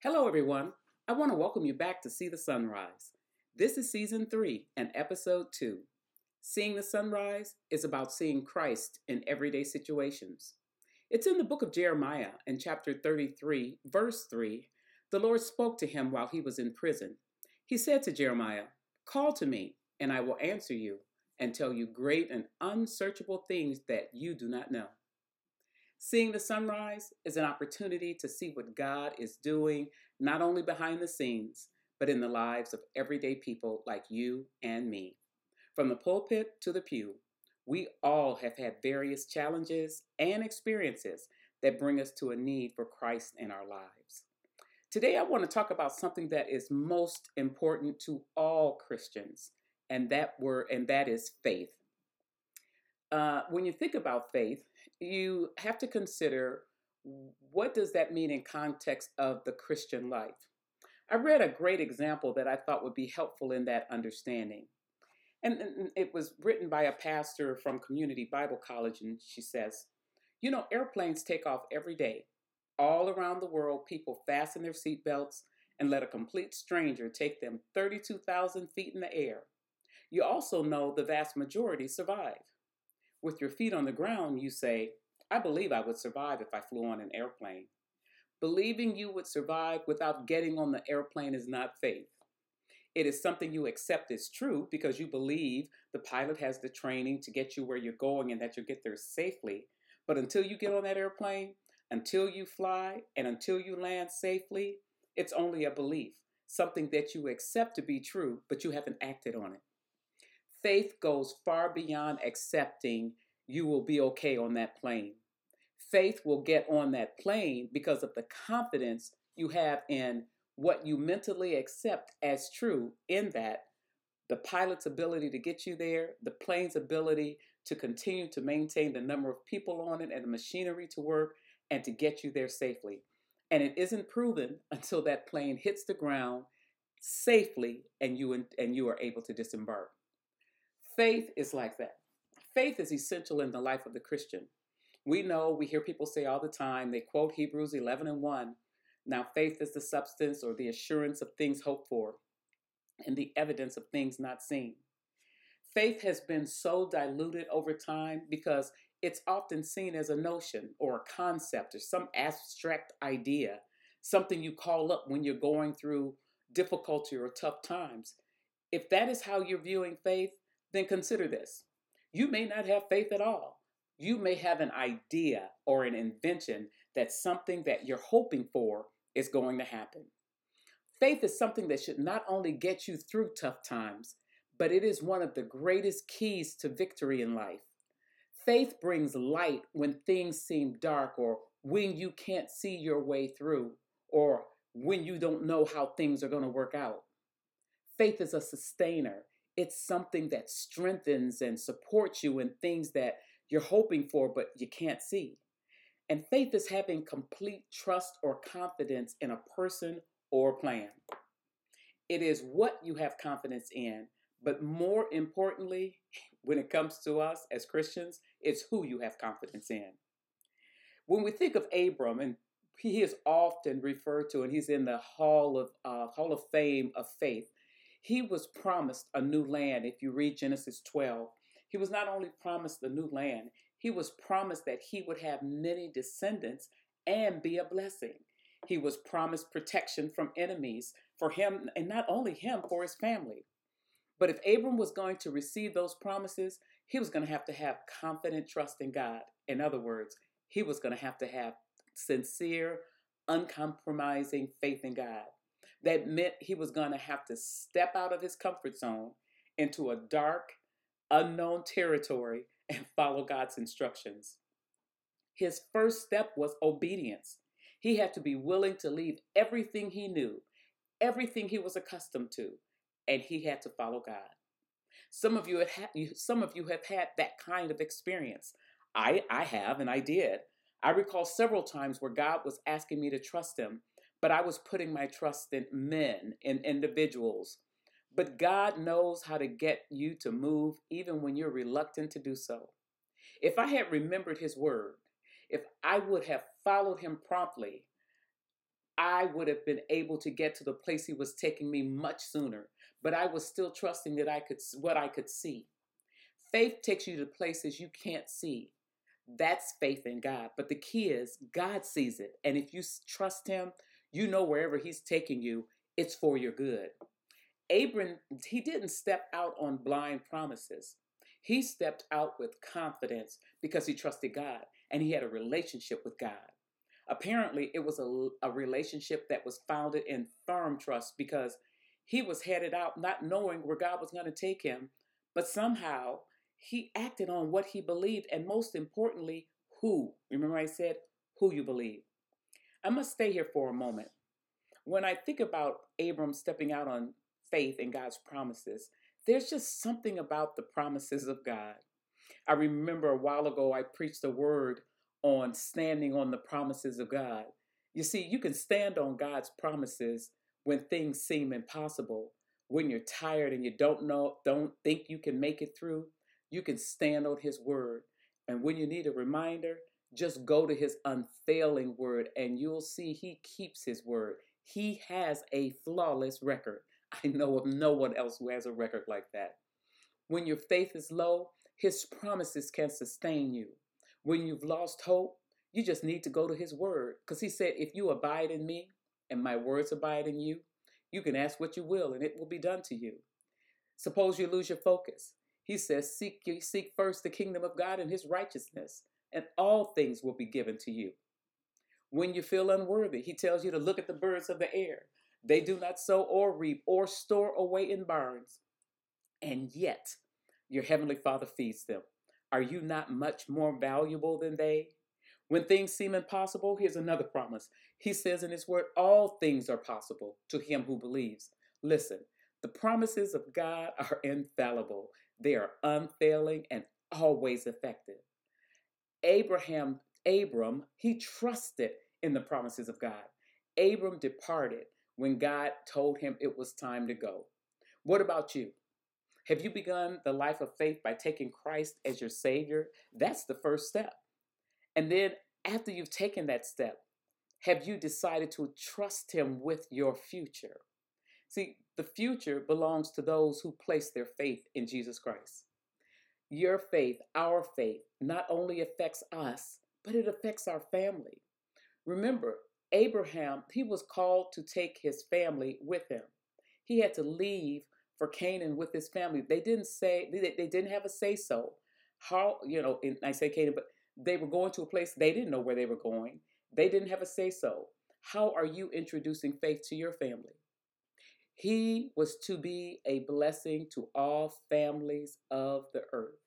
Hello, everyone. I want to welcome you back to See the Sunrise. This is season three and episode two. Seeing the sunrise is about seeing Christ in everyday situations. It's in the book of Jeremiah in chapter 33, verse 3. The Lord spoke to him while he was in prison. He said to Jeremiah, Call to me, and I will answer you and tell you great and unsearchable things that you do not know. Seeing the sunrise is an opportunity to see what God is doing, not only behind the scenes, but in the lives of everyday people like you and me. From the pulpit to the pew, we all have had various challenges and experiences that bring us to a need for Christ in our lives. Today, I want to talk about something that is most important to all Christians, and that word, and that is faith. Uh, when you think about faith, you have to consider what does that mean in context of the Christian life. I read a great example that I thought would be helpful in that understanding. And, and it was written by a pastor from Community Bible College, and she says, You know, airplanes take off every day. All around the world, people fasten their seatbelts and let a complete stranger take them 32,000 feet in the air. You also know the vast majority survive. With your feet on the ground, you say, I believe I would survive if I flew on an airplane. Believing you would survive without getting on the airplane is not faith. It is something you accept as true because you believe the pilot has the training to get you where you're going and that you'll get there safely. But until you get on that airplane, until you fly, and until you land safely, it's only a belief, something that you accept to be true, but you haven't acted on it. Faith goes far beyond accepting you will be okay on that plane. Faith will get on that plane because of the confidence you have in what you mentally accept as true, in that the pilot's ability to get you there, the plane's ability to continue to maintain the number of people on it and the machinery to work and to get you there safely. And it isn't proven until that plane hits the ground safely and you and you are able to disembark. Faith is like that. Faith is essential in the life of the Christian. We know, we hear people say all the time, they quote Hebrews 11 and 1. Now, faith is the substance or the assurance of things hoped for and the evidence of things not seen. Faith has been so diluted over time because it's often seen as a notion or a concept or some abstract idea, something you call up when you're going through difficulty or tough times. If that is how you're viewing faith, then consider this. You may not have faith at all. You may have an idea or an invention that something that you're hoping for is going to happen. Faith is something that should not only get you through tough times, but it is one of the greatest keys to victory in life. Faith brings light when things seem dark or when you can't see your way through or when you don't know how things are going to work out. Faith is a sustainer, it's something that strengthens and supports you in things that you're hoping for but you can't see. And faith is having complete trust or confidence in a person or plan. It is what you have confidence in, but more importantly, when it comes to us as Christians, it's who you have confidence in. When we think of Abram, and he is often referred to, and he's in the Hall of uh, Hall of Fame of faith. He was promised a new land. If you read Genesis 12, he was not only promised the new land, he was promised that he would have many descendants and be a blessing. He was promised protection from enemies for him, and not only him, for his family. But if Abram was going to receive those promises, he was going to have to have confident trust in God. In other words, he was going to have to have sincere, uncompromising faith in God that meant he was going to have to step out of his comfort zone into a dark, unknown territory and follow God's instructions. His first step was obedience. He had to be willing to leave everything he knew, everything he was accustomed to, and he had to follow God. Some of you have had, some of you have had that kind of experience. I I have and I did. I recall several times where God was asking me to trust him but I was putting my trust in men, in individuals. But God knows how to get you to move even when you're reluctant to do so. If I had remembered His word, if I would have followed Him promptly, I would have been able to get to the place he was taking me much sooner, but I was still trusting that I could what I could see. Faith takes you to places you can't see. That's faith in God. But the key is God sees it. And if you trust him, you know wherever he's taking you, it's for your good. Abram, he didn't step out on blind promises. He stepped out with confidence because he trusted God and he had a relationship with God. Apparently, it was a, a relationship that was founded in firm trust because he was headed out not knowing where God was going to take him, but somehow he acted on what he believed, and most importantly, who. Remember, I said who you believe. I must stay here for a moment. When I think about Abram stepping out on faith in God's promises, there's just something about the promises of God. I remember a while ago I preached a word on standing on the promises of God. You see, you can stand on God's promises when things seem impossible, when you're tired and you don't know, don't think you can make it through. You can stand on His word. And when you need a reminder, just go to His unfailing word and you'll see He keeps His word. He has a flawless record. I know of no one else who has a record like that. When your faith is low, His promises can sustain you. When you've lost hope, you just need to go to His word because He said, If you abide in me and my words abide in you, you can ask what you will and it will be done to you. Suppose you lose your focus. He says, Seek seek first the kingdom of God and his righteousness, and all things will be given to you. When you feel unworthy, he tells you to look at the birds of the air. They do not sow or reap or store away in barns, and yet your heavenly Father feeds them. Are you not much more valuable than they? When things seem impossible, here's another promise. He says in his word, All things are possible to him who believes. Listen, the promises of God are infallible. They are unfailing and always effective. Abraham, Abram, he trusted in the promises of God. Abram departed when God told him it was time to go. What about you? Have you begun the life of faith by taking Christ as your Savior? That's the first step. And then after you've taken that step, have you decided to trust Him with your future? See, the future belongs to those who place their faith in Jesus Christ. Your faith, our faith, not only affects us, but it affects our family. Remember, Abraham, he was called to take his family with him. He had to leave for Canaan with his family. They didn't say, they, didn't have a say so. How, you know, I say Canaan, but they were going to a place they didn't know where they were going. They didn't have a say so. How are you introducing faith to your family? He was to be a blessing to all families of the earth.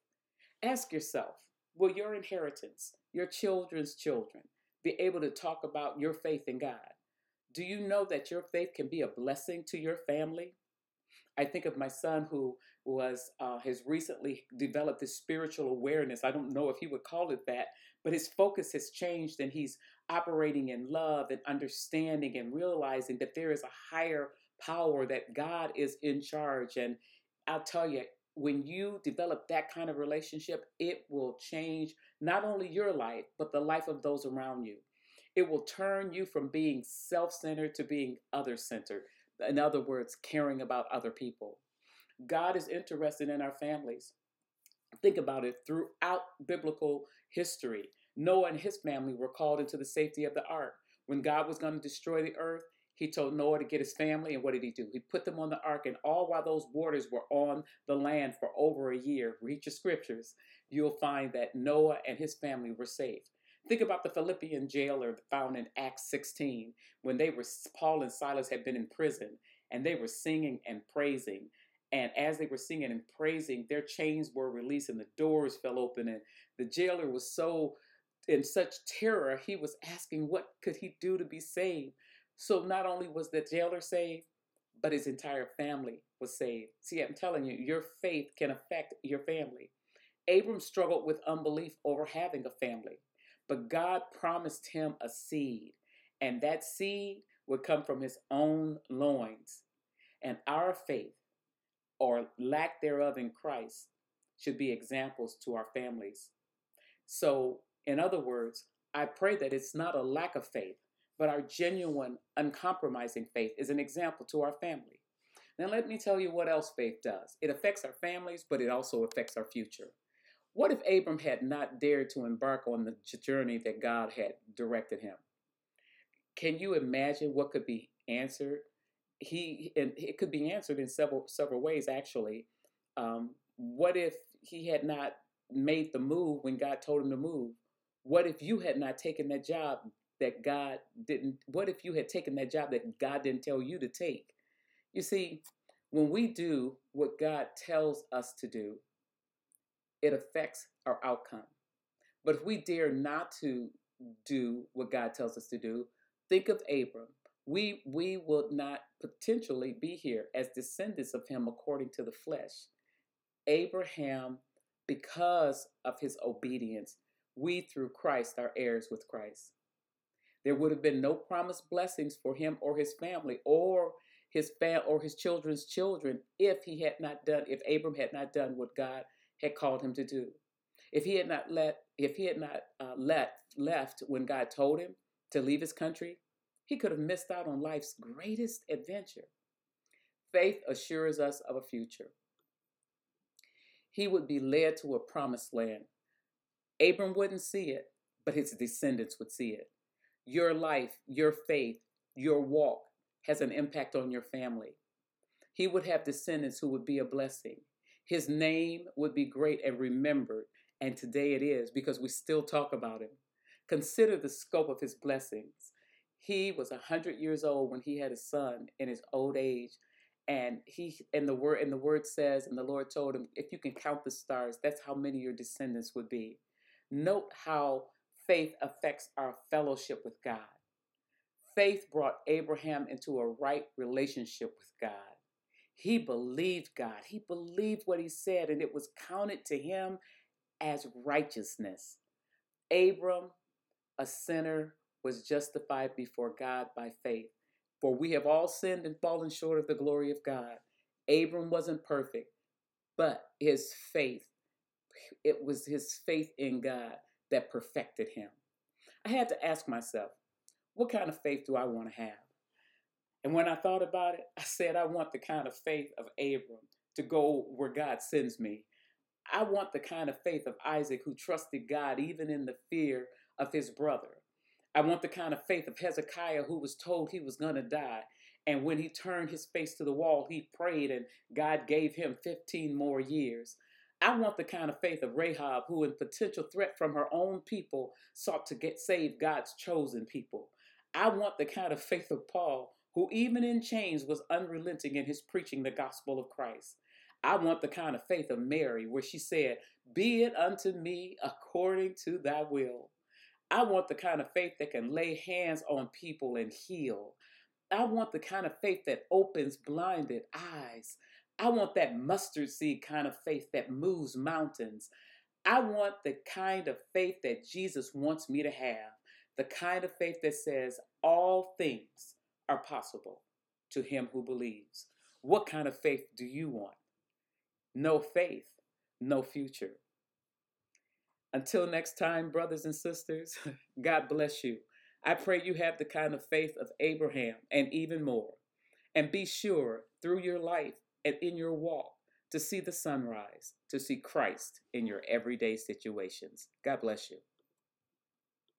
Ask yourself will your inheritance, your children's children, be able to talk about your faith in God? Do you know that your faith can be a blessing to your family? I think of my son who was uh, has recently developed this spiritual awareness. I don't know if he would call it that, but his focus has changed and he's operating in love and understanding and realizing that there is a higher power that God is in charge. And I'll tell you, when you develop that kind of relationship, it will change not only your life, but the life of those around you. It will turn you from being self centered to being other centered. In other words, caring about other people. God is interested in our families. Think about it throughout biblical history. Noah and his family were called into the safety of the ark. When God was going to destroy the earth, he told Noah to get his family, and what did he do? He put them on the ark, and all while those waters were on the land for over a year, read your scriptures, you'll find that Noah and his family were saved. Think about the Philippian jailer found in Acts 16 when they were Paul and Silas had been in prison and they were singing and praising. And as they were singing and praising, their chains were released and the doors fell open. And the jailer was so in such terror, he was asking what could he do to be saved. So not only was the jailer saved, but his entire family was saved. See, I'm telling you, your faith can affect your family. Abram struggled with unbelief over having a family, but God promised him a seed, and that seed would come from his own loins. And our faith, or lack thereof in Christ, should be examples to our families. So, in other words, I pray that it's not a lack of faith, but our genuine, uncompromising faith is an example to our family. Now, let me tell you what else faith does it affects our families, but it also affects our future. What if Abram had not dared to embark on the journey that God had directed him? Can you imagine what could be answered? He and it could be answered in several several ways actually. Um, what if he had not made the move when God told him to move? What if you had not taken that job that God didn't? What if you had taken that job that God didn't tell you to take? You see, when we do what God tells us to do, it affects our outcome. But if we dare not to do what God tells us to do, think of Abram. We we will not potentially be here as descendants of him according to the flesh. Abraham, because of his obedience, we through Christ are heirs with Christ. There would have been no promised blessings for him or his family or his fam or his children's children if he had not done if Abram had not done what God had called him to do. If he had not let if he had not uh, let left when God told him to leave his country, he could have missed out on life's greatest adventure. Faith assures us of a future. He would be led to a promised land. Abram wouldn't see it, but his descendants would see it. Your life, your faith, your walk has an impact on your family. He would have descendants who would be a blessing. His name would be great and remembered, and today it is because we still talk about him. Consider the scope of his blessings. He was a hundred years old when he had a son in his old age, and he and the word and the word says, and the Lord told him, if you can count the stars, that's how many your descendants would be. Note how faith affects our fellowship with God. Faith brought Abraham into a right relationship with God. He believed God. He believed what he said, and it was counted to him as righteousness. Abram, a sinner, was justified before God by faith. For we have all sinned and fallen short of the glory of God. Abram wasn't perfect, but his faith, it was his faith in God that perfected him. I had to ask myself, what kind of faith do I want to have? And when I thought about it, I said, I want the kind of faith of Abram to go where God sends me. I want the kind of faith of Isaac who trusted God even in the fear of his brother. I want the kind of faith of Hezekiah who was told he was going to die. And when he turned his face to the wall, he prayed and God gave him 15 more years. I want the kind of faith of Rahab who, in potential threat from her own people, sought to get save God's chosen people. I want the kind of faith of Paul, who even in chains was unrelenting in his preaching the gospel of Christ. I want the kind of faith of Mary, where she said, Be it unto me according to thy will. I want the kind of faith that can lay hands on people and heal. I want the kind of faith that opens blinded eyes. I want that mustard seed kind of faith that moves mountains. I want the kind of faith that Jesus wants me to have the kind of faith that says all things are possible to him who believes. What kind of faith do you want? No faith, no future. Until next time, brothers and sisters, God bless you. I pray you have the kind of faith of Abraham and even more. And be sure through your life and in your walk to see the sunrise, to see Christ in your everyday situations. God bless you.